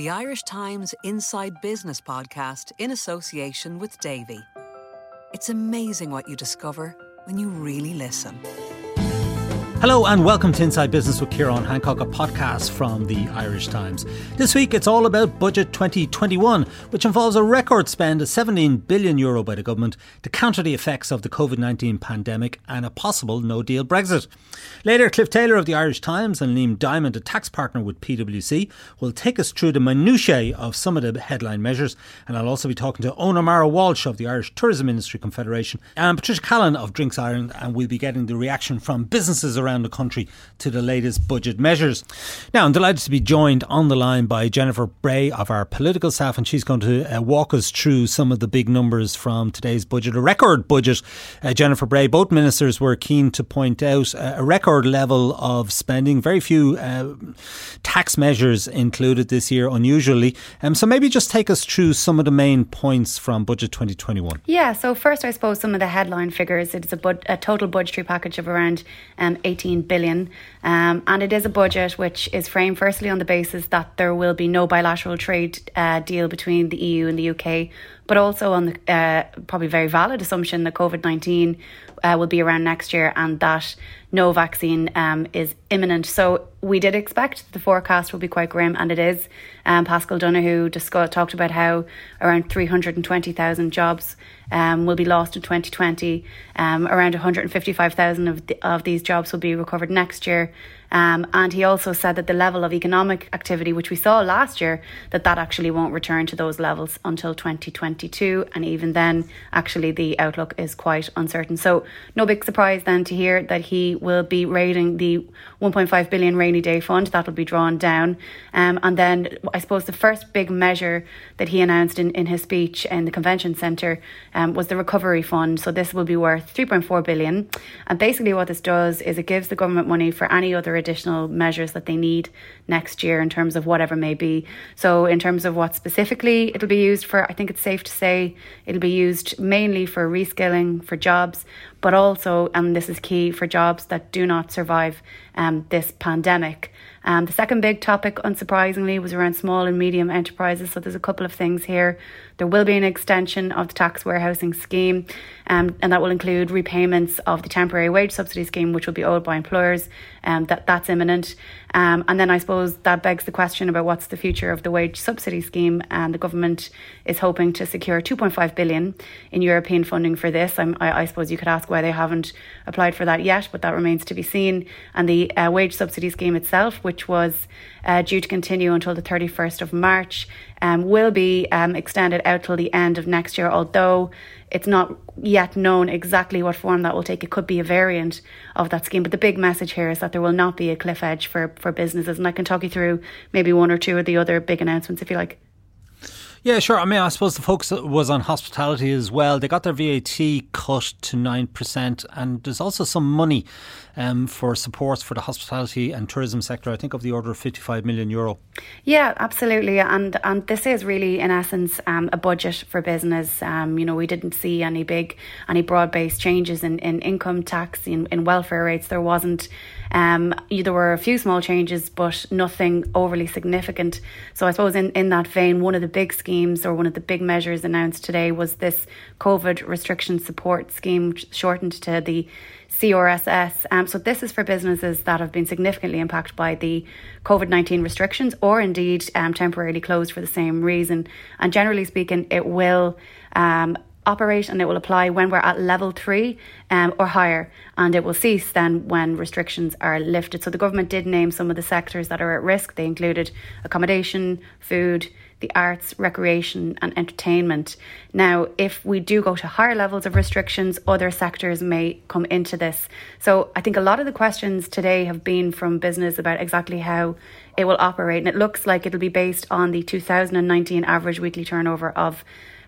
the Irish Times Inside Business podcast in association with Davy. It's amazing what you discover when you really listen. Hello and welcome to Inside Business with Ciarán Hancock, a podcast from the Irish Times. This week it's all about Budget 2021, which involves a record spend of 17 billion euro by the government to counter the effects of the COVID-19 pandemic and a possible no-deal Brexit. Later, Cliff Taylor of the Irish Times and Liam Diamond, a tax partner with PwC, will take us through the minutiae of some of the headline measures, and I'll also be talking to Eoin O'Mara Walsh of the Irish Tourism Industry Confederation and Patricia Callan of Drinks Ireland, and we'll be getting the reaction from businesses around around the country to the latest budget measures. Now, I'm delighted to be joined on the line by Jennifer Bray of our political staff, and she's going to uh, walk us through some of the big numbers from today's budget, a record budget. Uh, Jennifer Bray, both ministers were keen to point out uh, a record level of spending, very few uh, tax measures included this year, unusually. Um, so maybe just take us through some of the main points from Budget 2021. Yeah, so first, I suppose some of the headline figures. It's a, bud- a total budgetary package of around um, 18 billion. Um, and it is a budget which is framed firstly on the basis that there will be no bilateral trade uh, deal between the EU and the UK, but also on the uh, probably very valid assumption that COVID 19 uh, will be around next year and that no vaccine um, is imminent. So we did expect the forecast will be quite grim, and it is. Um, Paschal Donohoe discussed, talked about how around 320,000 jobs um, will be lost in 2020. Um, around 155,000 of, the, of these jobs will be recovered next year. Um, and he also said that the level of economic activity, which we saw last year, that that actually won't return to those levels until 2022. And even then, actually, the outlook is quite uncertain. So, no big surprise then to hear that he will be raiding the 1.5 billion rainy day fund that will be drawn down. Um, and then, I suppose the first big measure that he announced in, in his speech in the convention centre um, was the recovery fund. So, this will be worth 3.4 billion. And basically, what this does is it gives the government money for any other additional measures that they need next year in terms of whatever may be. So, in terms of what specifically it'll be used for, I think it's safe to say it'll be used mainly for reskilling, for jobs, but also, and this is key, for jobs that do not survive um, this pandemic. Um, the second big topic, unsurprisingly, was around small and medium enterprises. So there's a couple of things here. There will be an extension of the tax warehousing scheme, um, and that will include repayments of the temporary wage subsidy scheme, which will be owed by employers. Um, that that's imminent. Um, and then I suppose that begs the question about what's the future of the wage subsidy scheme. And the government is hoping to secure 2.5 billion in European funding for this. I, I suppose you could ask why they haven't applied for that yet, but that remains to be seen. And the uh, wage subsidy scheme itself, which was uh, due to continue until the 31st of March, um, will be um, extended out till the end of next year, although it's not yet known exactly what form that will take. It could be a variant of that scheme. But the big message here is that there will not be a cliff edge for, for businesses. And I can talk you through maybe one or two of the other big announcements if you like. Yeah, sure. I mean, I suppose the focus was on hospitality as well. They got their VAT cut to 9%, and there's also some money um, for supports for the hospitality and tourism sector, I think of the order of 55 million euro. Yeah, absolutely. And and this is really, in essence, um, a budget for business. Um, you know, we didn't see any big, any broad based changes in, in income tax, in, in welfare rates. There wasn't. Um, there were a few small changes, but nothing overly significant. So I suppose in, in that vein, one of the big schemes or one of the big measures announced today was this COVID restriction support scheme, shortened to the CRSS. Um, so this is for businesses that have been significantly impacted by the COVID 19 restrictions or indeed um, temporarily closed for the same reason. And generally speaking, it will um, operate and it will apply when we're at level three um, or higher, and it will cease then when restrictions are lifted. So the government did name some of the sectors that are at risk. They included accommodation, food, the arts, recreation, and entertainment. Now, if we do go to higher levels of restrictions, other sectors may come into this. So, I think a lot of the questions today have been from business about exactly how it will operate, and it looks like it'll be based on the 2019 average weekly turnover of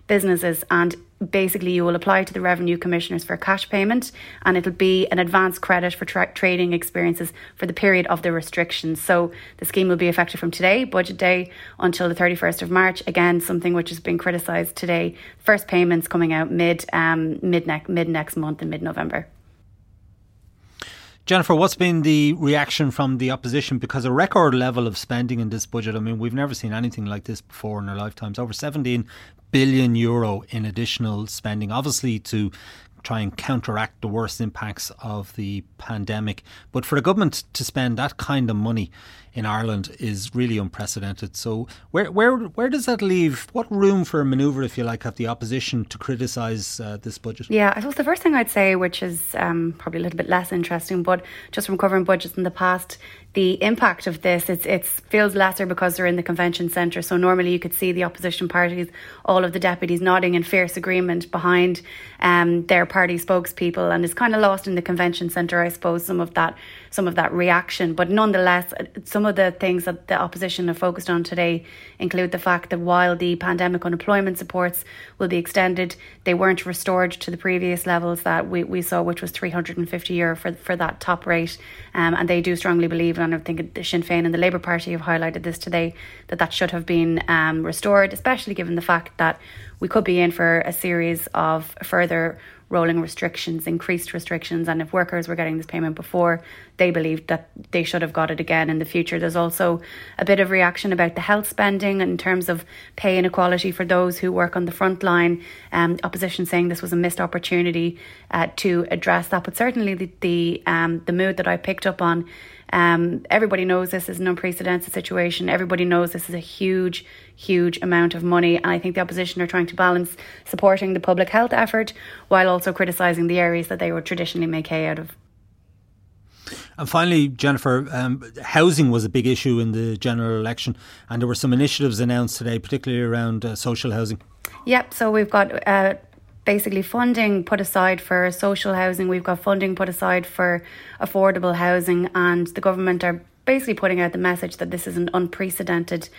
businesses and basically you will apply to the revenue commissioners for a cash payment and it'll be an advance credit for tra- trading experiences for the period of the restrictions. So the scheme will be effective from today budget day until the 31st of march. Again something which has been criticized today. First payments coming out mid um, mid next mid next month in mid november Jennifer, what's been the reaction from the opposition? Because a record level of spending in this budget, I mean, we've never seen anything like this before in our lifetimes. Over 17 billion euro in additional spending, obviously to try and counteract the worst impacts of the pandemic. But for a government to spend that kind of money in Ireland is really unprecedented. So where where where does that leave? What room for a manoeuvre, if you like, have the opposition to criticise uh, this budget? Yeah, I suppose the first thing I'd say, which is um, probably a little bit less interesting, but just from covering budgets in the past, the impact of this it's it feels lesser because they're in the convention centre. So normally you could see the opposition parties, all of the deputies nodding in fierce agreement behind um, their party spokespeople, and it's kind of lost in the convention centre, I suppose, some of that some of that reaction. But nonetheless, some of the things that the opposition have focused on today include the fact that while the pandemic unemployment supports will be extended, they weren't restored to the previous levels that we, we saw, which was 350 euro for, for that top rate. Um, and they do strongly believe, and I think Sinn Féin and the Labour Party have highlighted this today, that that should have been um, restored, especially given the fact that we could be in for a series of further rolling restrictions, increased restrictions, and if workers were getting this payment before, they believed that they should have got it again in the future. There's also a bit of reaction about the health spending in terms of pay inequality for those who work on the front line. Um, opposition saying this was a missed opportunity uh, to address that, but certainly the the, um, the mood that I picked up on um, everybody knows this is an unprecedented situation. Everybody knows this is a huge, huge amount of money. And I think the opposition are trying to balance supporting the public health effort while also criticising the areas that they would traditionally make hay out of. And finally, Jennifer, um, housing was a big issue in the general election, and there were some initiatives announced today, particularly around uh, social housing. Yep, so we've got uh, basically funding put aside for social housing. We've got funding put aside for affordable housing, and the government are basically putting out the message that this is an unprecedented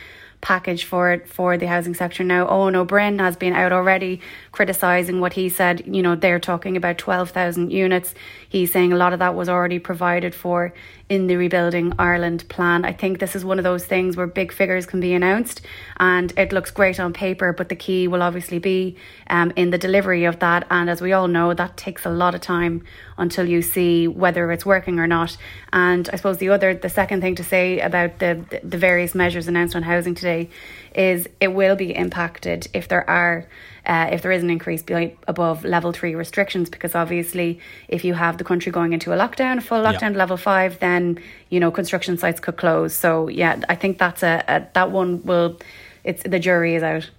package for for the housing sector now. Oh Eoin Ó Broin has been out already criticising what he said. You know, they're talking about 12,000 units. He's saying a lot of that was already provided for in the Rebuilding Ireland plan. I think this is one of those things where big figures can be announced and it looks great on paper, but the key will obviously be um, in the delivery of that. And as we all know, that takes a lot of time until you see whether it's working or not. And I suppose the other, the second thing to say about the, the various measures announced on housing today is it will be impacted if there are uh, if there is an increase above level three restrictions because obviously if you have the country going into a lockdown a full lockdown yeah. level five then you know construction sites could close. So yeah I think that's a, a that one will it's the jury is out.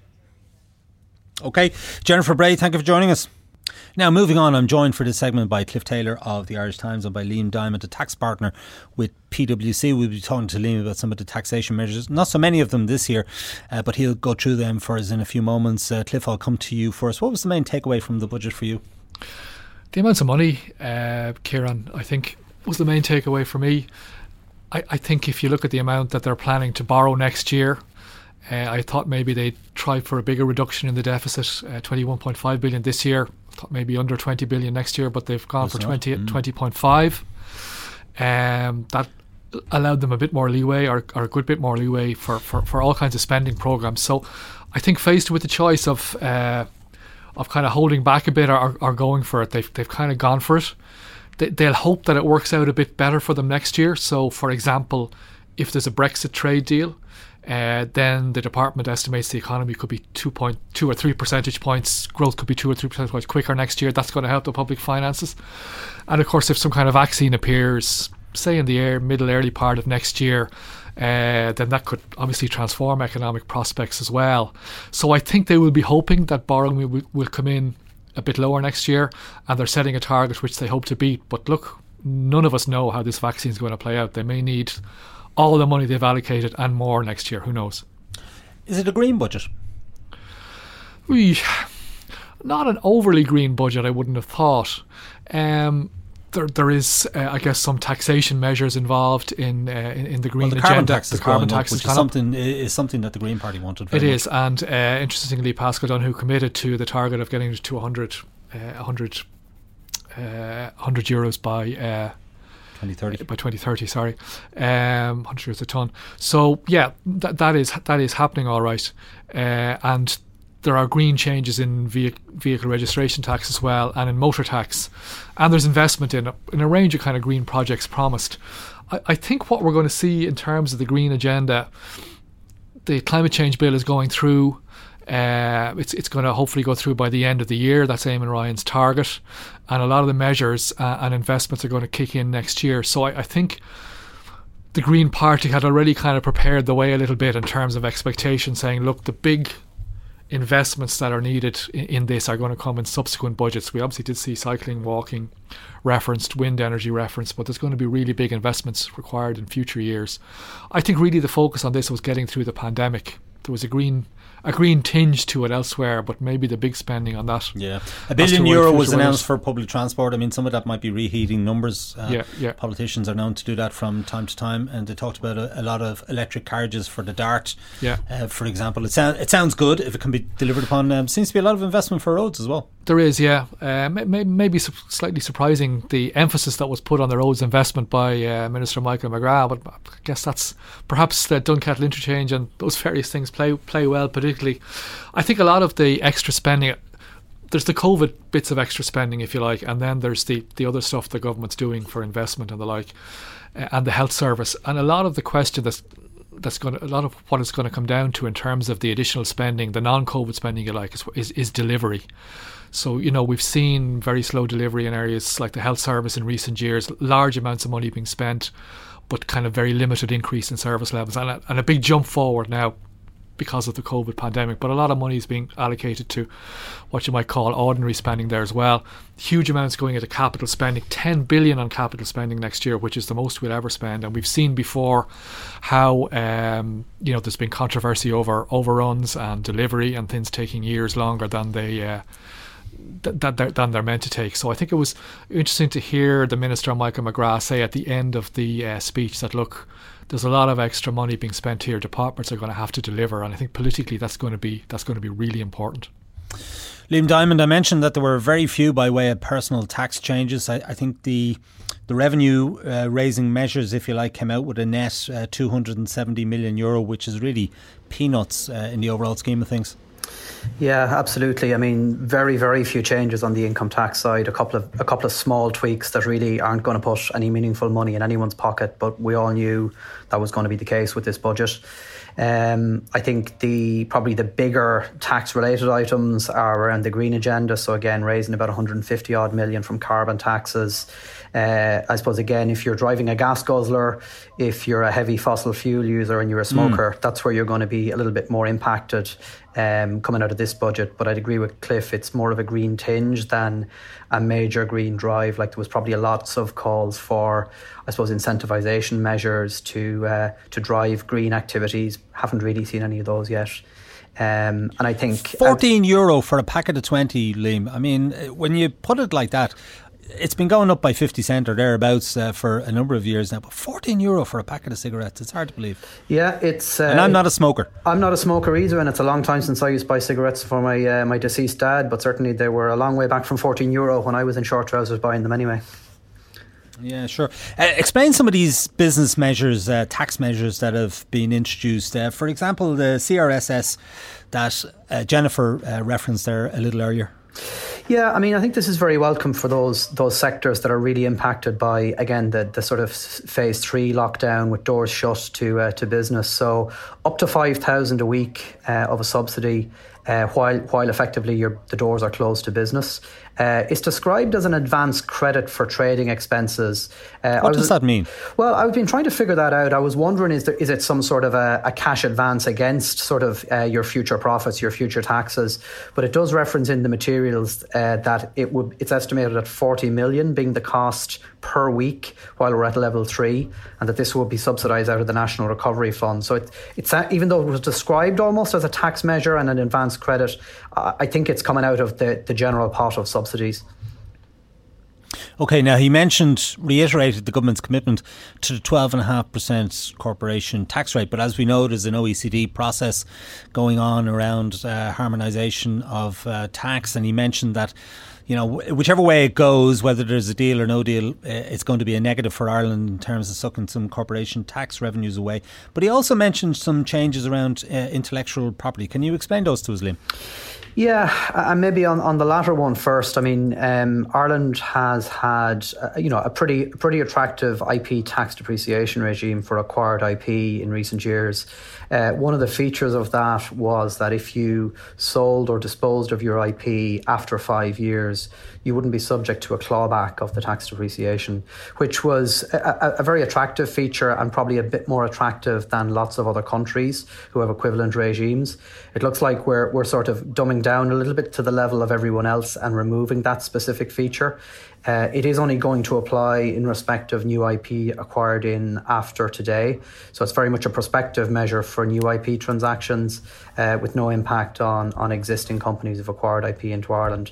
Okay. Jennifer Bray thank you for joining us now, moving on, I'm joined for this segment by Cliff Taylor of the Irish Times and by Liam Diamond, a tax partner with PwC. We'll be talking to Liam about some of the taxation measures, not so many of them this year, uh, but he'll go through them for us in a few moments. Uh, Cliff, I'll come to you first. What was the main takeaway from the budget for you? The amounts of money, uh, Ciarán, I think was the main takeaway for me. I, I think if you look at the amount that they're planning to borrow next year, uh, I thought maybe they'd try for a bigger reduction in the deficit, uh, 21.5 billion this year. Thought maybe under 20 billion next year, but they've gone for 20, mm. 20.5. Um, that allowed them a bit more leeway or, or a good bit more leeway for, for, for all kinds of spending programs. So I think faced with the choice of uh, of kind of holding back a bit or, or going for it, they've, they've kind of gone for it. They, they'll hope that it works out a bit better for them next year. So, for example, if there's a Brexit trade deal, uh, then the department estimates the economy could be 2.2 or 3 percentage points, growth could be 2 or 3 percentage points quicker next year. That's going to help the public finances. And of course, if some kind of vaccine appears, say in the air, middle, early part of next year, uh, then that could obviously transform economic prospects as well. So I think they will be hoping that borrowing will, will come in a bit lower next year, and they're setting a target which they hope to beat. But look, none of us know how this vaccine is going to play out. They may need all the money they've allocated and more next year. Who knows? Is it a green budget? We, not an overly green budget, I wouldn't have thought. Um, there, there is, uh, I guess, some taxation measures involved in uh, in, in, the green well, the agenda. Carbon tax the carbon tax is something is something that the Green Party wanted. It much. is, and uh, interestingly, Paschal who committed to the target of getting to 100, 100, 100 euros by uh, 2030 by 2030 sorry um 100 euros a ton so yeah that, that is that is happening all right uh, and there are green changes in vehicle registration tax as well and in motor tax. And there's investment in a, in a range of kind of green projects promised. I, I think what we're going to see in terms of the green agenda, the climate change bill is going through. Uh, it's it's going to hopefully go through by the end of the year. That's Eamon Ryan's target, and a lot of the measures uh, and investments are going to kick in next year. So I, I, think the Green Party had already kind of prepared the way a little bit in terms of expectation, saying, look, the big investments that are needed in, in, this are going to come in subsequent budgets. We obviously did see cycling, walking referenced, wind energy referenced, but there's going to be really big investments required in future years. I think really the focus on this was getting through the pandemic. There was a green a green tinge to it elsewhere, but maybe the big spending on that. Yeah, a billion euro was announced for public transport. I mean, some of that might be reheating numbers. Uh, yeah, yeah. Politicians are known to do that from time to time, and they talked about a, a lot of electric carriages for the Dart. Yeah, uh, for example, it sounds it sounds good if it can be delivered upon. Um, seems to be a lot of investment for roads as well. There is, yeah. Uh, may, maybe slightly surprising the emphasis that was put on the roads investment by uh, Minister Michael McGrath, but I guess that's perhaps the Dunkettle interchange and those various things play play well. Particularly, I think a lot of the extra spending. There's the COVID bits of extra spending, if you like, and then there's the the other stuff the government's doing for investment and the like, uh, and the health service. And a lot of the question that's that's going to, a lot of what it's going to come down to in terms of the additional spending, the non-COVID spending, you like, is, is, is delivery. So, you know, we've seen very slow delivery in areas like the health service in recent years, large amounts of money being spent, but kind of very limited increase in service levels and a, and a big jump forward now because of the COVID pandemic. But a lot of money is being allocated to what you might call ordinary spending there as well. Huge amounts going into capital spending, 10 billion on capital spending next year, which is the most we'll ever spend. And we've seen before how um, you know there's been controversy over overruns and delivery and things taking years longer than they. Uh, than they're meant to take. So I think it was interesting to hear the minister Michael McGrath say at the end of the uh, speech that look, there's a lot of extra money being spent here. Departments are going to have to deliver, and I think politically that's going to be that's going to be really important. Liam Diamond, I mentioned that there were very few by way of personal tax changes. I, I think the the revenue uh, raising measures, if you like, came out with a net uh, 270 million euro, which is really peanuts uh, in the overall scheme of things. Yeah, absolutely. I mean, very, very few changes on the income tax side. A couple of a couple of small tweaks that really aren't going to put any meaningful money in anyone's pocket. But we all knew that was going to be the case with this budget. Um, I think the probably the bigger tax related items are around the green agenda. So again, raising about 150 odd million from carbon taxes. Uh, I suppose again, if you're driving a gas guzzler, if you're a heavy fossil fuel user and you're a smoker, mm. that's where you're going to be a little bit more impacted um, coming out of this budget. But I'd agree with Cliff; it's more of a green tinge than a major green drive. Like there was probably lots of calls for, I suppose, incentivization measures to uh, to drive green activities. Haven't really seen any of those yet. Um, and I think 14 euro for a packet of 20, Liam. I mean, when you put it like that, it's been going up by 50 cent or thereabouts uh, for a number of years now, but 14 euro for a packet of cigarettes, it's hard to believe. Yeah, it's. Uh, and I'm not a smoker. I'm not a smoker either, and it's a long time since I used to buy cigarettes for my, uh, my deceased dad, but certainly they were a long way back from 14 euro when I was in short trousers buying them anyway. Yeah, sure. Uh, explain some of these business measures, uh, tax measures that have been introduced. Uh, for example, the CRSS that uh, Jennifer uh, referenced there a little earlier. Yeah, I mean, I think this is very welcome for those those sectors that are really impacted by again the the sort of phase three lockdown with doors shut to uh, to business. So up to five thousand a week uh, of a subsidy uh, while while effectively your, the doors are closed to business. Uh, it's described as an advance credit for trading expenses. Uh, what was, does that mean? Well, I've been trying to figure that out. I was wondering is there, is it some sort of a, a cash advance against sort of uh, your future profits, your future taxes? But it does reference in the materials uh, that it would it's estimated at 40 million being the cost per week while we're at level three, and that this will be subsidised out of the National Recovery Fund. So it, it's even though it was described almost as a tax measure and an advance credit, I think it's coming out of the, the general pot of subsidies. Okay, now he mentioned, reiterated the government's commitment to the 12.5% corporation tax rate. But as we know, there's an OECD process going on around uh, harmonisation of uh, tax. And he mentioned that you know, whichever way it goes, whether there's a deal or no deal, it's going to be a negative for Ireland in terms of sucking some corporation tax revenues away. But he also mentioned some changes around uh, intellectual property. Can you explain those to us, Liam? Yeah, and maybe on, on the latter one first. I mean, um, Ireland has had uh, you know a pretty pretty attractive IP tax depreciation regime for acquired IP in recent years. Uh, one of the features of that was that if you sold or disposed of your IP after five years, you wouldn't be subject to a clawback of the tax depreciation, which was a, a, very attractive feature and probably a bit more attractive than lots of other countries who have equivalent regimes. It looks like we're, we're sort of dumbing down a little bit to the level of everyone else and removing that specific feature. Uh, it is only going to apply in respect of new IP acquired in after today. So it's very much a prospective measure for new IP transactions uh, with no impact on, on existing companies who've acquired IP into Ireland.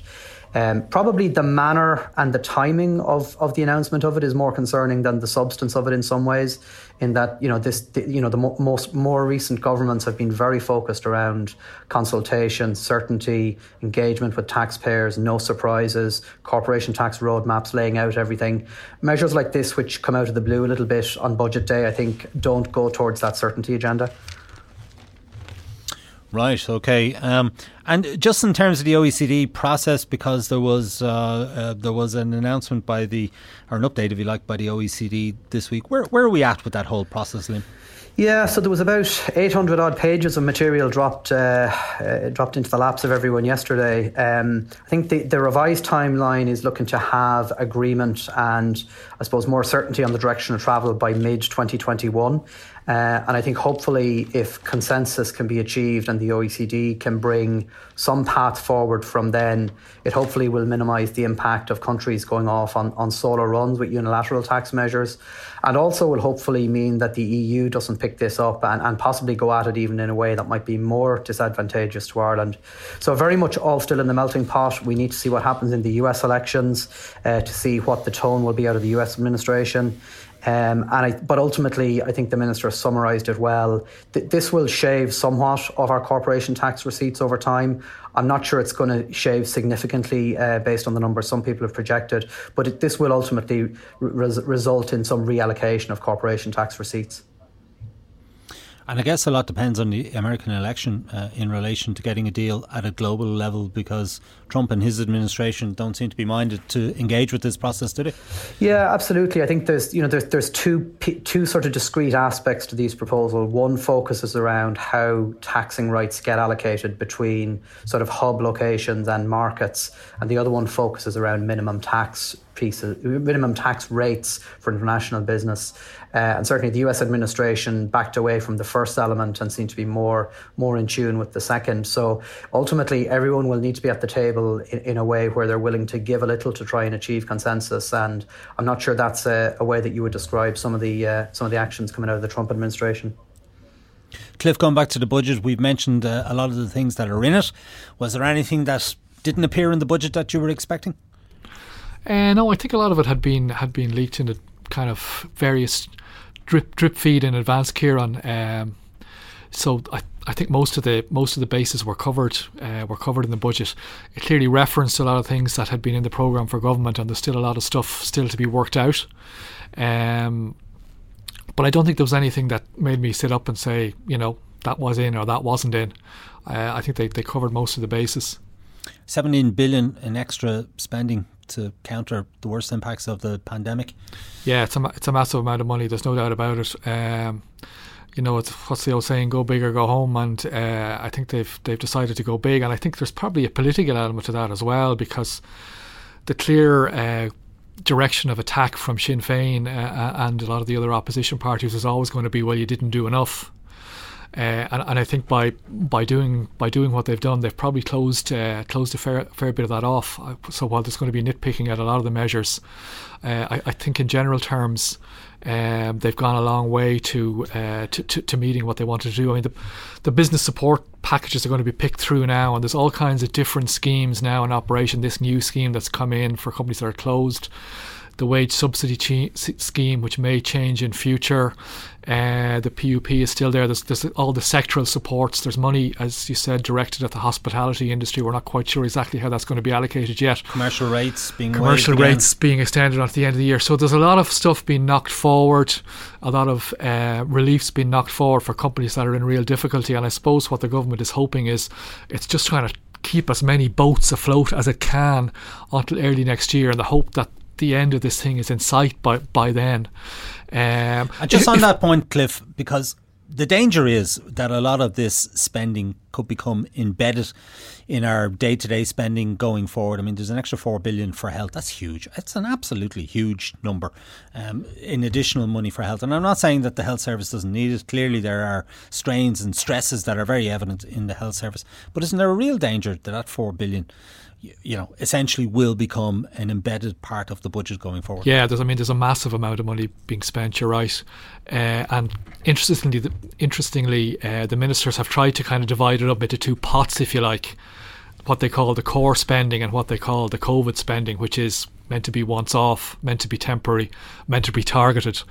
Um, probably the manner and the timing of, of the announcement of it is more concerning than the substance of it in some ways. In that you know this, the, you know, the mo- most more recent governments have been very focused around consultation, certainty, engagement with taxpayers, no surprises, corporation tax roadmaps, laying out everything. Measures like this, which come out of the blue a little bit on budget day, I think, don't go towards that certainty agenda. Right. Okay. Um, and just in terms of the OECD process, because there was uh, uh, there was an announcement by the or an update, if you like, by the OECD this week. Where where are we at with that whole process, Liam? Yeah, so there was about 800 odd pages of material dropped uh, uh, dropped into the laps of everyone yesterday. Um, I think the, the revised timeline is looking to have agreement and I suppose more certainty on the direction of travel by mid 2021. Uh, and I think hopefully, if consensus can be achieved and the OECD can bring some path forward from then, it hopefully will minimise the impact of countries going off on, on solo runs with unilateral tax measures. And also will hopefully mean that the EU doesn't pick this up and, and possibly go at it even in a way that might be more disadvantageous to Ireland. So, very much all still in the melting pot. We need to see what happens in the US elections uh, to see what the tone will be out of the US administration. Um, and I, but ultimately, I think the minister summarised it well. Th- this will shave somewhat of our corporation tax receipts over time. I'm not sure it's going to shave significantly uh, based on the numbers some people have projected, but it, this will ultimately re- result in some reallocation of corporation tax receipts. And I guess a lot depends on the American election uh, in relation to getting a deal at a global level because Trump and his administration don't seem to be minded to engage with this process, do they? Yeah, absolutely. I think there's you know there's there's two two sort of discrete aspects to these proposals. One focuses around how taxing rights get allocated between sort of hub locations and markets, and the other one focuses around minimum tax pieces, minimum tax rates for international business. Uh, and certainly the US administration backed away from the first element and seemed to be more, more in tune with the second. So ultimately, everyone will need to be at the table in, in a way where they're willing to give a little to try and achieve consensus. And I'm not sure that's a, a way that you would describe some of the, uh, some of the actions coming out of the Trump administration. Cliff, going back to the budget, we've mentioned uh, a lot of the things that are in it. Was there anything that didn't appear in the budget that you were expecting? Uh, no, I think a lot of it had been had been leaked into kind of various drip drip feed in advance, Ciarán. Um, so I, I think most of the most of the bases were covered uh, were covered in the budget. It clearly referenced a lot of things that had been in the program for government, and there's still a lot of stuff still to be worked out. Um, but I don't think there was anything that made me sit up and say, you know, that was in or that wasn't in. Uh, I think they, they covered most of the bases. 17 billion in extra spending to counter the worst impacts of the pandemic. Yeah, it's a it's a massive amount of money. There's no doubt about it. Um, you know, it's what's the old saying, "Go big or go home," and uh, I think they've they've decided to go big, and I think there's probably a political element to that as well because the clear. Uh, direction of attack from Sinn Féin uh, uh and a lot of the other opposition parties is always going to be, well, you didn't do enough. Uh, and, and I think by by doing by doing what they've done, they've probably closed uh, closed a fair fair bit of that off. So while there's going to be nitpicking at a lot of the measures, uh, I, I, think in general terms, um, they've gone a long way to, uh, to, to, to meeting what they wanted to do. I mean, the the business support packages are going to be picked through now, and there's all kinds of different schemes now in operation. This new scheme that's come in for companies that are closed the wage subsidy ch- scheme, which may change in future. Uh, the PUP is still there. There's, there's, all the sectoral supports. There's money, as you said, directed at the hospitality industry. We're not quite sure exactly how that's going to be allocated yet. Commercial rates being commercial rates being extended at the end of the year. So there's a lot of stuff being knocked forward, a lot of uh, reliefs being knocked forward for companies that are in real difficulty. And I suppose what the government is hoping is it's just trying to keep as many boats afloat as it can until early next year, in the hope that the end of this thing is in sight by by then. Um, and just if, on that point, Cliff, because the danger is that a lot of this spending could become embedded in our day-to-day spending going forward. I mean, there's an extra four billion for health. That's huge. It's an absolutely huge number um, in additional money for health. And I'm not saying that the health service doesn't need it. Clearly, there are strains and stresses that are very evident in the health service. But isn't there a real danger that that four billion you know, essentially will become an embedded part of the budget going forward. Yeah, there's, I mean, there's a massive amount of money being spent. You're right, uh, and interestingly, the, interestingly, uh, the ministers have tried to kind of divide it up into two pots, if you like, what they call the core spending and what they call the COVID spending, which is meant to be once off, meant to be temporary, meant to be targeted.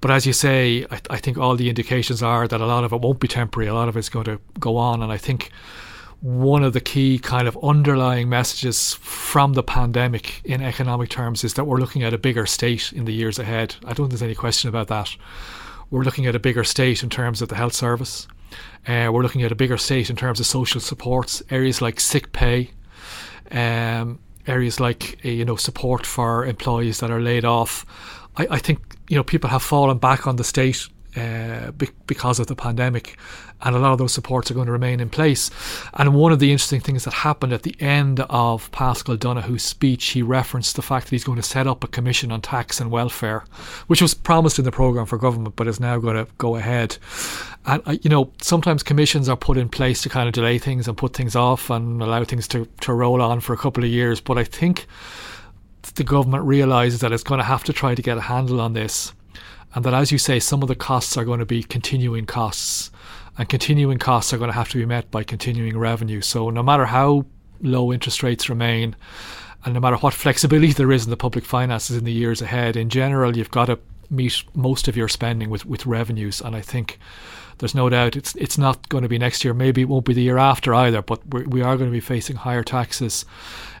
But as you say, I, I think all the indications are that a lot of it won't be temporary. A lot of it's going to go on, and I think one of the key kind of underlying messages from the pandemic in economic terms is that we're looking at a bigger state in the years ahead. I don't think there's any question about that. We're looking at a bigger state in terms of the health service. Uh, we're looking at a bigger state in terms of social supports, areas like sick pay, um, areas like uh, you know support for employees that are laid off. I, I think you know people have fallen back on the state uh, be- because of the pandemic, and a lot of those supports are going to remain in place. And one of the interesting things that happened at the end of Paschal Donohoe's speech, he referenced the fact that he's going to set up a commission on tax and welfare, which was promised in the programme for government, but is now going to go ahead. And uh, you know, sometimes commissions are put in place to kind of delay things and put things off and allow things to to roll on for a couple of years. But I think the government realizes that it's going to have to try to get a handle on this and that, as you say, some of the costs are going to be continuing costs, and continuing costs are going to have to be met by continuing revenue. So, no matter how low interest rates remain, and no matter what flexibility there is in the public finances in the years ahead, in general, you've got to meet most of your spending with, with revenues. And I think there's no doubt it's it's not going to be next year. Maybe it won't be the year after either. But we're, we are going to be facing higher taxes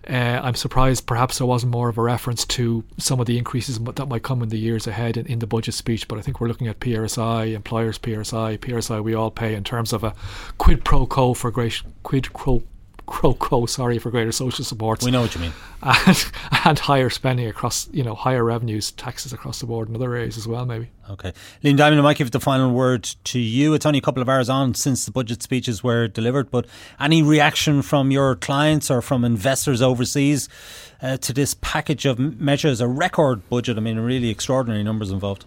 uh, I'm surprised perhaps there wasn't more of a reference to some of the increases that might come in the years ahead in, in the budget speech, but I think we're looking at PRSI, employers PRSI, PRSI we all pay in terms of a quid pro quo for great quid pro quo, sorry, for greater social supports. We know what you mean. And, and higher spending across, you know, higher revenues, taxes across the board in other areas as well, maybe. Okay. Liam Diamond, I might give the final word to you. It's only a couple of hours on since the budget speeches were delivered, but any reaction from your clients or from investors overseas uh, to this package of measures, a record budget? I mean, really extraordinary numbers involved.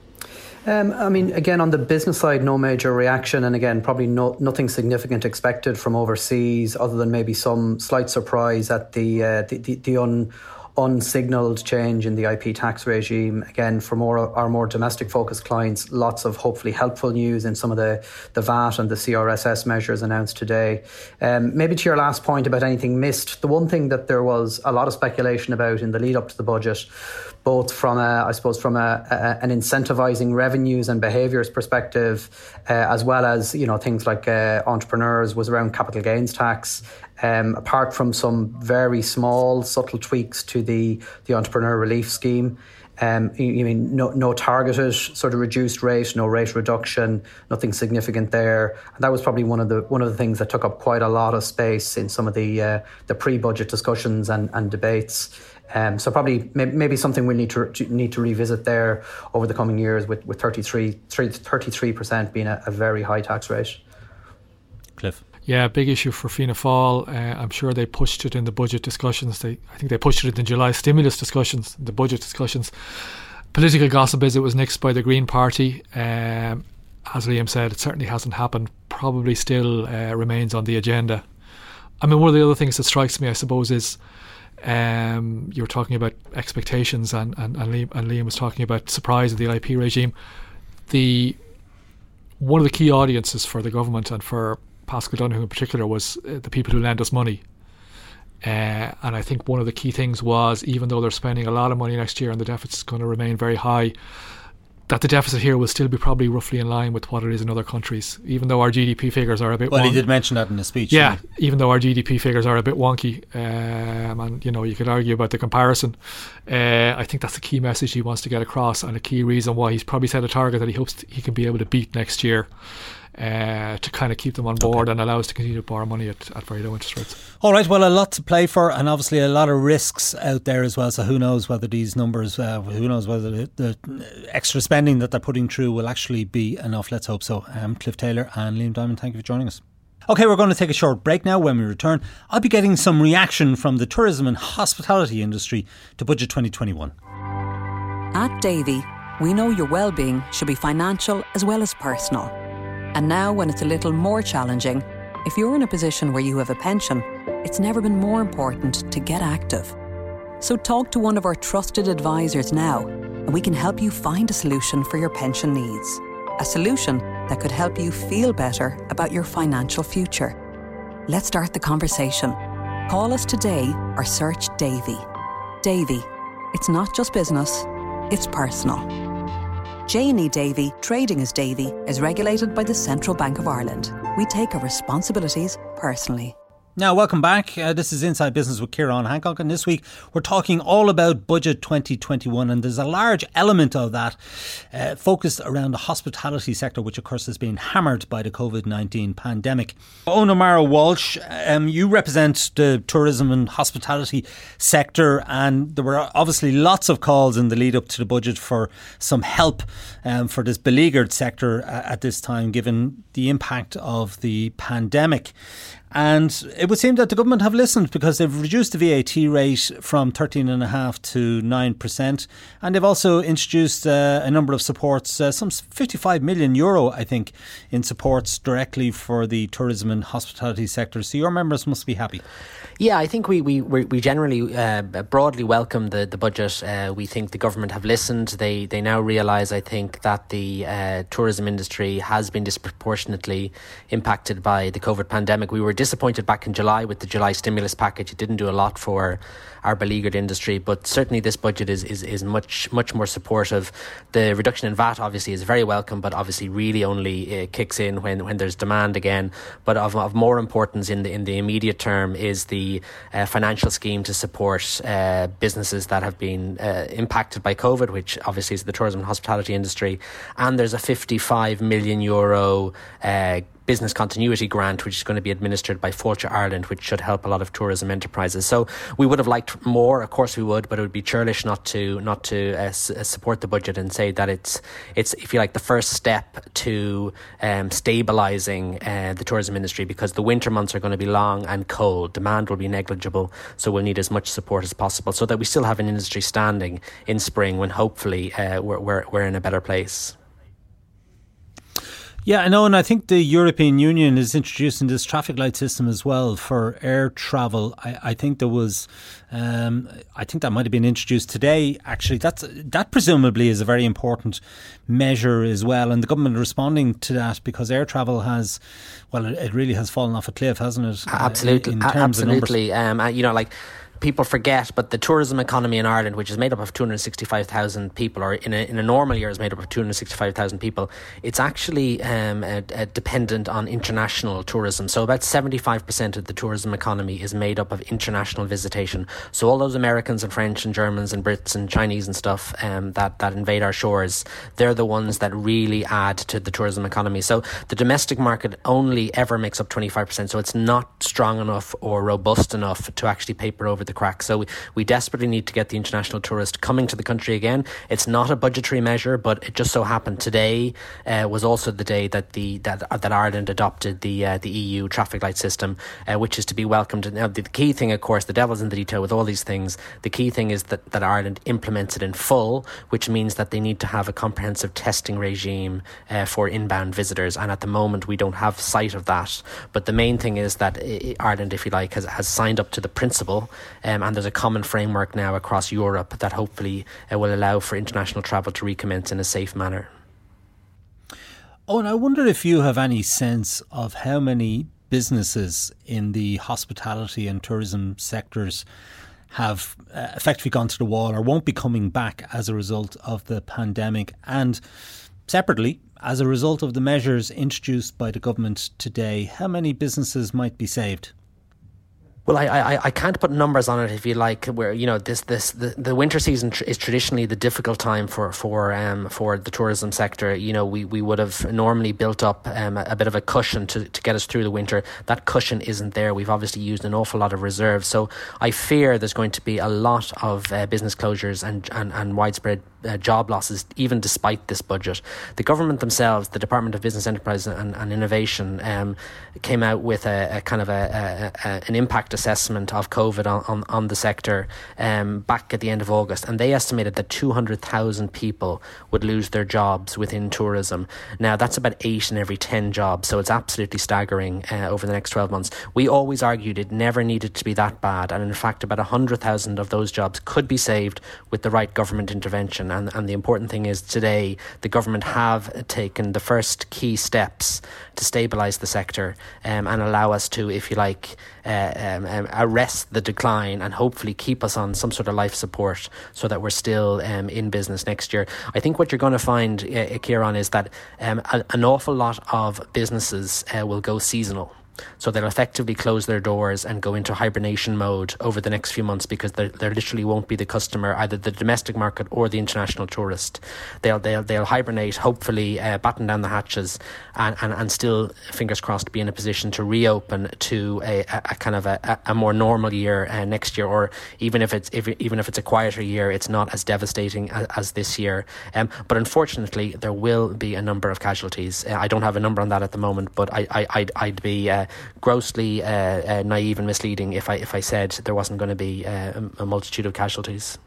Um, I mean, again, on the business side, no major reaction, and again, probably no, nothing significant expected from overseas, other than maybe some slight surprise at the uh, the, the, the un, unsignaled change in the IP tax regime. Again, for more our more domestic focused clients, lots of hopefully helpful news in some of the, the VAT and the CRSS measures announced today. Um, maybe to your last point about anything missed, the one thing that there was a lot of speculation about in the lead up to the budget both from a, I suppose, from a, a an incentivizing revenues and behaviours perspective, uh, as well as you know things like uh, entrepreneurs was around capital gains tax. Um, apart from some very small, subtle tweaks to the the entrepreneur relief scheme. Um, you, mean no, no targeted sort of reduced rate, no rate reduction, nothing significant there. And that was probably one of the one of the things that took up quite a lot of space in some of the uh, the pre-budget discussions and, and debates. Um, so probably maybe something we need to, need to revisit there over the coming years with, with 33, 33% being a, a very high tax rate. Cliff. Yeah, big issue for Fianna Fáil. Uh, I'm sure they pushed it in the budget discussions. They, I think they pushed it in the July stimulus discussions, the budget discussions. Political gossip is it was nixed by the Green Party. Um, as Liam said, it certainly hasn't happened. Probably still uh, remains on the agenda. I mean, one of the other things that strikes me, I suppose, is um, you were talking about expectations, and, and, and, Liam, and Liam was talking about surprise of the IP regime. The one of the key audiences for the government and for Paschal Donohoe in particular was uh, the people who lend us money. Uh, and I think one of the key things was even though they're spending a lot of money next year and the deficit is going to remain very high, that the deficit here will still be probably roughly in line with what it is in other countries, even though our GDP figures are a bit. Well, wonky. he did mention that in his speech. Yeah, even though our GDP figures are a bit wonky, um, and you know you could argue about the comparison. Uh, I think that's the key message he wants to get across, and a key reason why he's probably set a target that he hopes he can be able to beat next year uh, to kind of keep them on board okay. and allow us to continue to borrow money at, at very low interest rates. All right, well, a lot to play for, and obviously a lot of risks out there as well. So who knows whether these numbers, uh, who knows whether the, the, extra spending that they're putting through will actually be enough. Let's hope so. Um, Cliff Taylor and Liam Diamond, thank you for joining us. Okay, we're going to take a short break now. When we return, I'll be getting some reaction from the tourism and hospitality industry to Budget 2021. At Davy, we know your well-being should be financial as well as personal. And now, when it's a little more challenging, if you're in a position where you have a pension, it's never been more important to get active. So, talk to one of our trusted advisors now, and we can help you find a solution for your pension needs. A solution that could help you feel better about your financial future. Let's start the conversation. Call us today or search Davy. Davy, it's not just business, it's personal. J&E Davy, trading as Davy, is regulated by the Central Bank of Ireland. We take our responsibilities personally. Now, welcome back. Uh, this is Inside Business with Ciarán Hancock, and this week we're talking all about Budget 2021, and there's a large element of that uh, focused around the hospitality sector, which of course has been hammered by the COVID 19 pandemic. Eoin O'Mara Walsh, um, you represent the tourism and hospitality sector, and there were obviously lots of calls in the lead up to the budget for some help um, for this beleaguered sector uh, at this time, given the impact of the pandemic. And it would seem that the government have listened because they've reduced the VAT rate from 13.5 to 9%. And they've also introduced uh, a number of supports, uh, some 55 million euro, I think, in supports directly for the tourism and hospitality sector. So your members must be happy. Yeah, I think we we, we generally uh, broadly welcome the the budget. Uh, we think the government have listened. They they now realise, I think, that the uh, tourism industry has been disproportionately impacted by the COVID pandemic. We were disappointed back in July with the July stimulus package. It didn't do a lot for our beleaguered industry. But certainly, this budget is, is, is much much more supportive. The reduction in VAT obviously is very welcome, but obviously really only uh, kicks in when, when there's demand again. But of, of more importance in the in the immediate term is the uh, financial scheme to support uh, businesses that have been uh, impacted by COVID, which obviously is the tourism and hospitality industry. And there's a 55 million euro uh, business continuity grant, which is going to be administered by Fáilte Ireland, which should help a lot of tourism enterprises. So we would have liked more, of course we would, but it would be churlish not to not to uh, uh, support the budget and say that it's it's if you like the first step to um, stabilising uh, the tourism industry because the winter months are going to be long and cold. Demand will be negligible, so we'll need as much support as possible so that we still have an industry standing in spring when hopefully uh, we're, we're we're in a better place. Yeah, I know, and I think the European Union is introducing this traffic light system as well for air travel. I, I think there was, um, I think that might have been introduced today. Actually, that's that presumably is a very important measure as well, and the government responding to that because air travel has, well, it, it really has fallen off a cliff, hasn't it? Absolutely, uh, in terms absolutely. Um, you know, like people forget, but the tourism economy in Ireland, which is made up of 265,000 people, or in a, in a normal year is made up of 265,000 people, it's actually um, a, a dependent on international tourism. So about 75% of the tourism economy is made up of international visitation. So all those Americans and French and Germans and Brits and Chinese and stuff um, that, that invade our shores, they're the ones that really add to the tourism economy. So the domestic market only ever makes up 25%. So it's not strong enough or robust enough to actually paper over the cracks. So we, we desperately need to get the international tourist coming to the country again. It's not a budgetary measure, but it just so happened today uh, was also the day that the that uh, that Ireland adopted the uh, the EU traffic light system, uh, which is to be welcomed. Now the, the key thing, of course, the devil's in the detail with all these things. The key thing is that that Ireland implements it in full, which means that they need to have a comprehensive testing regime uh, for inbound visitors. And at the moment, we don't have sight of that. But the main thing is that Ireland, if you like, has, has signed up to the principle um, and there's a common framework now across Europe that hopefully uh, will allow for international travel to recommence in a safe manner. Oh, and I wonder if you have any sense of how many businesses in the hospitality and tourism sectors have uh, effectively gone to the wall or won't be coming back as a result of the pandemic. And separately, as a result of the measures introduced by the government today, how many businesses might be saved? Well, I, I, I can't put numbers on it if you like. Where you know this this the, the winter season tr- is traditionally the difficult time for for um for the tourism sector. You know we, we would have normally built up um, a, a, bit of a cushion to, to get us through the winter. That cushion isn't there. We've obviously used an awful lot of reserves. So I fear there's going to be a lot of uh, business closures and and, and widespread uh, job losses, even despite this budget. The government themselves, the Department of Business Enterprise and, and Innovation, um, came out with a, a kind of a, a, an impact assessment of COVID on, on, on the sector um, back at the end of August, and they estimated that 200,000 people would lose their jobs within tourism. Now, that's about eight in every 10 jobs, so it's absolutely staggering uh, over the next 12 months. We always argued it never needed to be that bad, and in fact, about 100,000 of those jobs could be saved with the right government intervention. And, and the important thing is today the government have taken the first key steps to stabilise the sector um, and allow us to, if you like, uh, um, um, arrest the decline and hopefully keep us on some sort of life support so that we're still um, in business next year. I think what you're going to find, uh, Ciarán, is that um, a, an awful lot of businesses uh, will go seasonal. So they'll effectively close their doors and go into hibernation mode over the next few months because there, there literally won't be the customer, either the domestic market or the international tourist. They'll they'll they'll hibernate, hopefully uh, batten down the hatches, and, and, and still, fingers crossed, be in a position to reopen to a, a, a kind of a, a more normal year uh, next year, or even if it's if even if it's a quieter year, it's not as devastating as, as this year. Um, but unfortunately, there will be a number of casualties. Uh, I don't have a number on that at the moment, but I, I I'd, I'd be uh, grossly uh, uh, naive and misleading if I if I said there wasn't going to be uh, a multitude of casualties.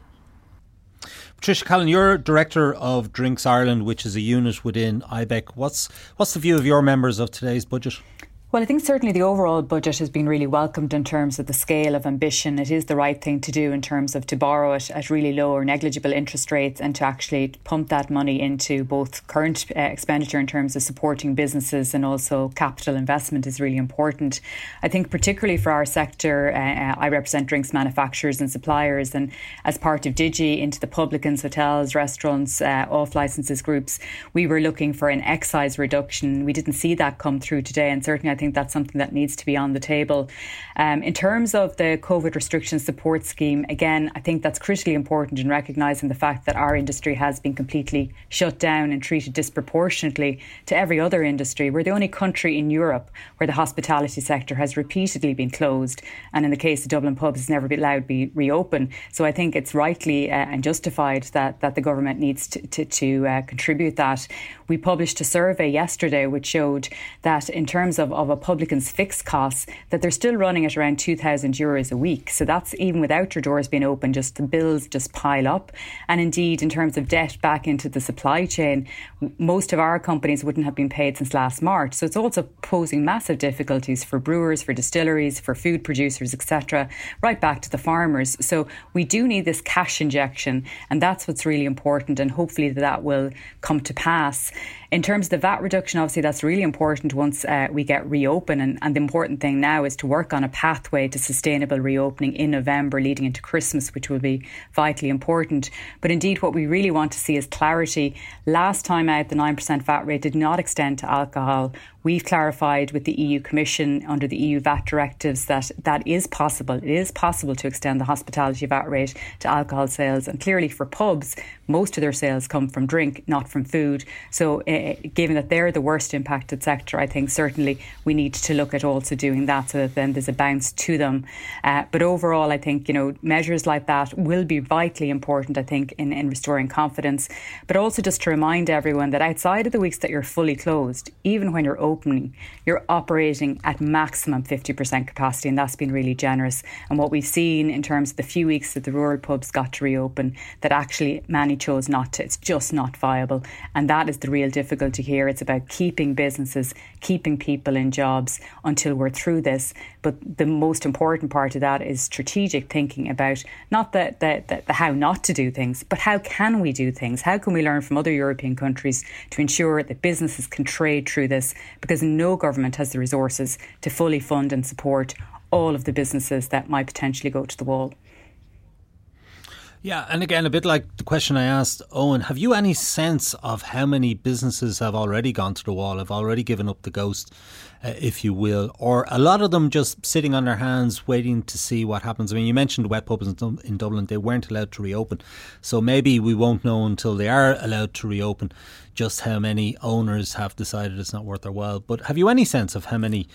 Patricia Callan, you're director of Drinks Ireland, which is a unit within IBEC. What's what's the view of your members of today's budget? Well, I think certainly the overall budget has been really welcomed in terms of the scale of ambition. It is the right thing to do in terms of to borrow it at really low or negligible interest rates and to actually pump that money into both current uh, expenditure in terms of supporting businesses and also capital investment is really important. I think, particularly for our sector, uh, uh I represent drinks manufacturers and suppliers, and as part of DIGI into the publicans, hotels, restaurants, uh, off licenses groups, we were looking for an excise reduction. We didn't see that come through today, and certainly I think think that's something that needs to be on the table. Um, in terms of the COVID restriction support scheme, again, I think that's critically important in recognising the fact that our industry has been completely shut down and treated disproportionately to every other industry. We're the only country in Europe where the hospitality sector has repeatedly been closed, and in the case of Dublin pubs, has never been allowed to be reopened. So I think it's rightly uh, and justified that that the government needs to to, to uh, contribute that. We published a survey yesterday which showed that in terms of, of a publican's fixed costs, that they're still running at around 2,000 euros a week. So that's even without your doors being open, just the bills just pile up. And indeed, in terms of debt back into the supply chain, most of our companies wouldn't have been paid since last March. So it's also posing massive difficulties for brewers, for distilleries, for food producers, etc., right back to the farmers. So we do need this cash injection, and that's what's really important. And hopefully that will come to pass. In terms of the VAT reduction, obviously that's really important once uh, we get reopened. And, and the important thing now is to work on a pathway to sustainable reopening in November leading into Christmas, which will be vitally important. But indeed, what we really want to see is clarity. Last time out, the 9% VAT rate did not extend to alcohol. We've clarified with the EU Commission under the EU VAT directives that that is possible. It is possible to extend the hospitality VAT rate to alcohol sales. And clearly, for pubs, most of their sales come from drink, not from food. So, uh, given that they're the worst impacted sector, I think certainly we need to look at also doing that so that then there's a bounce to them. Uh, but overall, I think you know measures like that will be vitally important. I think in, in restoring confidence, but also just to remind everyone that outside of the weeks that you're fully closed, even when you're open opening, you're operating at maximum 50% capacity, and that's been really generous. And what we've seen in terms of the few weeks that the rural pubs got to reopen, that actually many chose not to. It's just not viable. And that is the real difficulty here. It's about keeping businesses, keeping people in jobs until we're through this. But the most important part of that is strategic thinking about not the, the, the, the how not to do things, but how can we do things? How can we learn from other European countries to ensure that businesses can trade through this because no government has the resources to fully fund and support all of the businesses that might potentially go to the wall. Yeah, and again, a bit like the question I asked Eoin, have you any sense of how many businesses have already gone to the wall, have already given up the ghost, uh, if you will, or a lot of them just sitting on their hands waiting to see what happens? I mean, you mentioned wet pubs in Dublin, they weren't allowed to reopen. So maybe we won't know until they are allowed to reopen just how many owners have decided it's not worth their while. But have you any sense of how many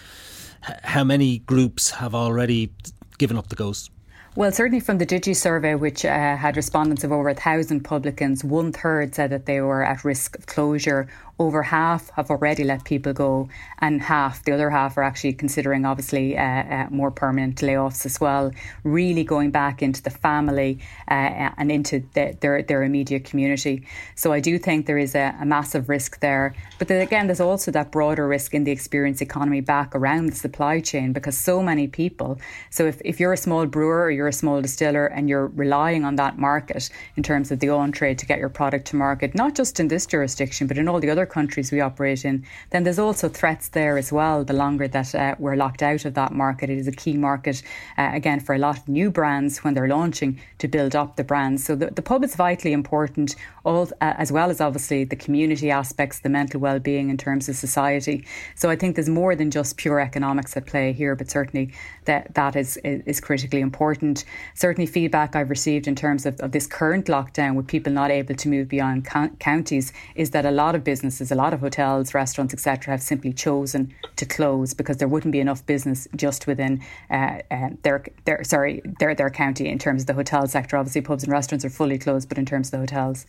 how many groups have already given up the ghost? Well, certainly from the DIGI survey, which uh, had respondents of over a thousand publicans, one third said that they were at risk of closure over half have already let people go, and half, the other half, are actually considering obviously uh, uh, more permanent layoffs as well. Really going back into the family uh, and into the, their their immediate community. So I do think there is a, a massive risk there. But then again, there's also that broader risk in the experience economy back around the supply chain because so many people. So if, if you're a small brewer or you're a small distiller and you're relying on that market in terms of the on trade to get your product to market, not just in this jurisdiction but in all the other countries we operate in, then there's also threats there as well. The longer that uh, we're locked out of that market, it is a key market, uh, again, for a lot of new brands when they're launching to build up the brands. So the, the pub is vitally important, all, uh, as well as obviously the community aspects, the mental well-being in terms of society. So I think there's more than just pure economics at play here, but certainly that that is is critically important. Certainly, feedback I've received in terms of, of this current lockdown, with people not able to move beyond counties, is that a lot of businesses businesses, a lot of hotels, restaurants, etc., have simply chosen to close because there wouldn't be enough business just within uh, uh, their their sorry their their county in terms of the hotel sector. Obviously, pubs and restaurants are fully closed, but in terms of the hotels.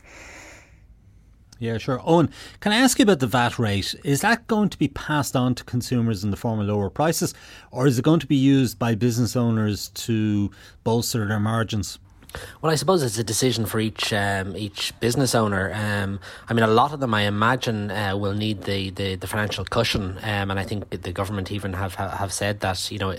Yeah, sure. Eoin, can I ask you about the VAT rate? Is that going to be passed on to consumers in the form of lower prices, or is it going to be used by business owners to bolster their margins? Well, I suppose it's a decision for each um, each business owner. Um, I mean, a lot of them, I imagine, uh, will need the, the, the financial cushion, um, and I think the government even have have said that you know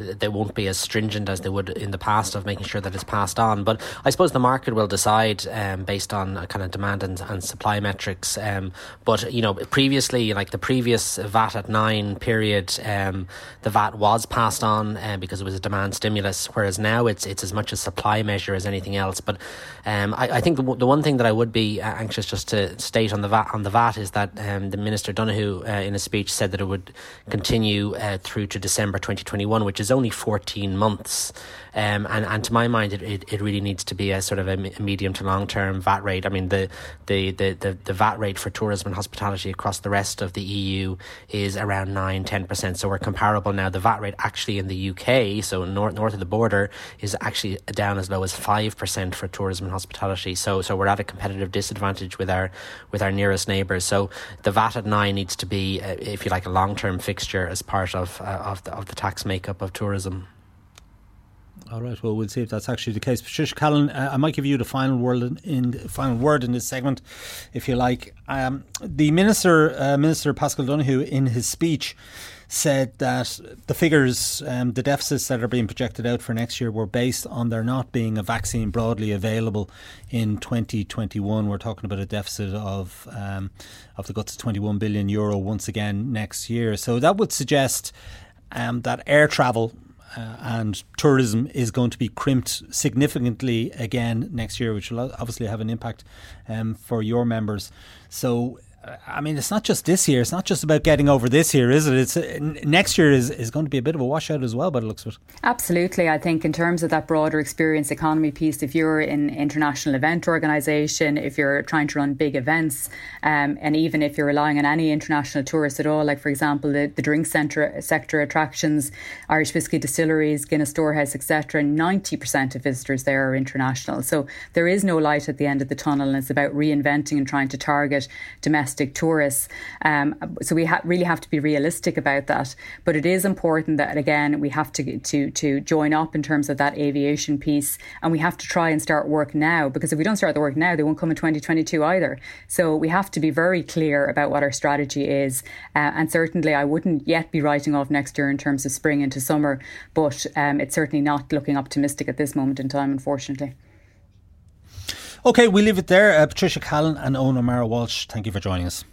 they won't be as stringent as they would in the past of making sure that it's passed on. But I suppose the market will decide um, based on kind of demand and, and supply metrics. Um, but you know, previously, like the previous VAT at nine period, um, the VAT was passed on uh, because it was a demand stimulus, whereas now it's it's as much a supply measure as anything else. But um, I, I, think the, the one thing that I would be uh, anxious just to state on the VAT on the VAT is that um, the minister Donohoe uh, in a speech said that it would continue uh, through to December 2021, which is only 14 months. Um, and, and to my mind, it, it, it, really needs to be a sort of a, medium to long term VAT rate. I mean, the, the, the, the, the VAT rate for tourism and hospitality across the rest of the EU is around 9 10%. So we're comparable now. The VAT rate actually in the UK, so north, north of the border, is actually down as low as 5% for tourism and hospitality. So, so we're at a competitive disadvantage with our, with our nearest neighbours. So the VAT at 9 needs to be, uh, if you like, a long term fixture as part of, uh, of, the, of the tax makeup of tourism. All right. Well, we'll see if that's actually the case. Patricia Callan, uh, I might give you the final word in, in, final word in this segment, if you like. Um, the minister, uh, Minister Paschal Donohoe, in his speech, said that the figures, um, the deficits that are being projected out for next year, were based on there not being a vaccine broadly available in 2021. We're talking about a deficit of um, of the guts of 21 billion euro once again next year. So that would suggest um, that air travel uh, and tourism is going to be crimped significantly again next year, which will obviously have an impact um, for your members. So I mean, it's not just this year. It's not just about getting over this year, is it? It's uh, next year is, is going to be a bit of a washout as well, but it looks it. Absolutely, I think in terms of that broader experience economy piece, if you're in international event organisation, if you're trying to run big events, um, and even if you're relying on any international tourists at all, like for example the, the drink centre sector attractions, Irish whiskey distilleries, Guinness Storehouse, etc., ninety percent of visitors there are international. So there is no light at the end of the tunnel, and it's about reinventing and trying to target domestic domestic tourists. Um, so we ha- really have to be realistic about that. But it is important that again we have to to to join up in terms of that aviation piece, and we have to try and start work now because if we don't start the work now, they won't come in 2022 either. So we have to be very clear about what our strategy is, uh, and certainly I wouldn't yet be writing off next year in terms of spring into summer, but um, it's certainly not looking optimistic at this moment in time, unfortunately. Okay, we leave it there. Uh, Patricia Callan and Eoin O'Mara Walsh, thank you for joining us.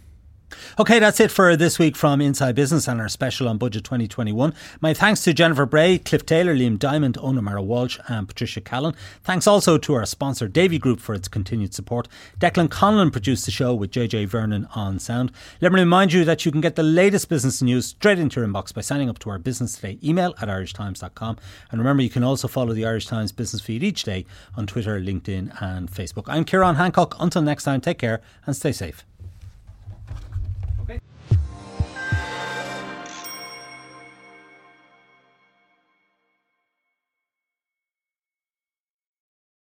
Okay, that's it for this week from Inside Business and our special on Budget 2021. My thanks to Jennifer Bray, Cliff Taylor, Liam Diamond, Eoin O'Mara Walsh, and Patricia Callan. Thanks also to our sponsor, Davy Group, for its continued support. Declan Conlon produced the show with JJ Vernon on sound. Let me remind you that you can get the latest business news straight into your inbox by signing up to our Business Today email at irishtimes.com. And remember, you can also follow the Irish Times business feed each day on Twitter, LinkedIn, and Facebook. I'm Ciarán Hancock. Until next time, take care and stay safe.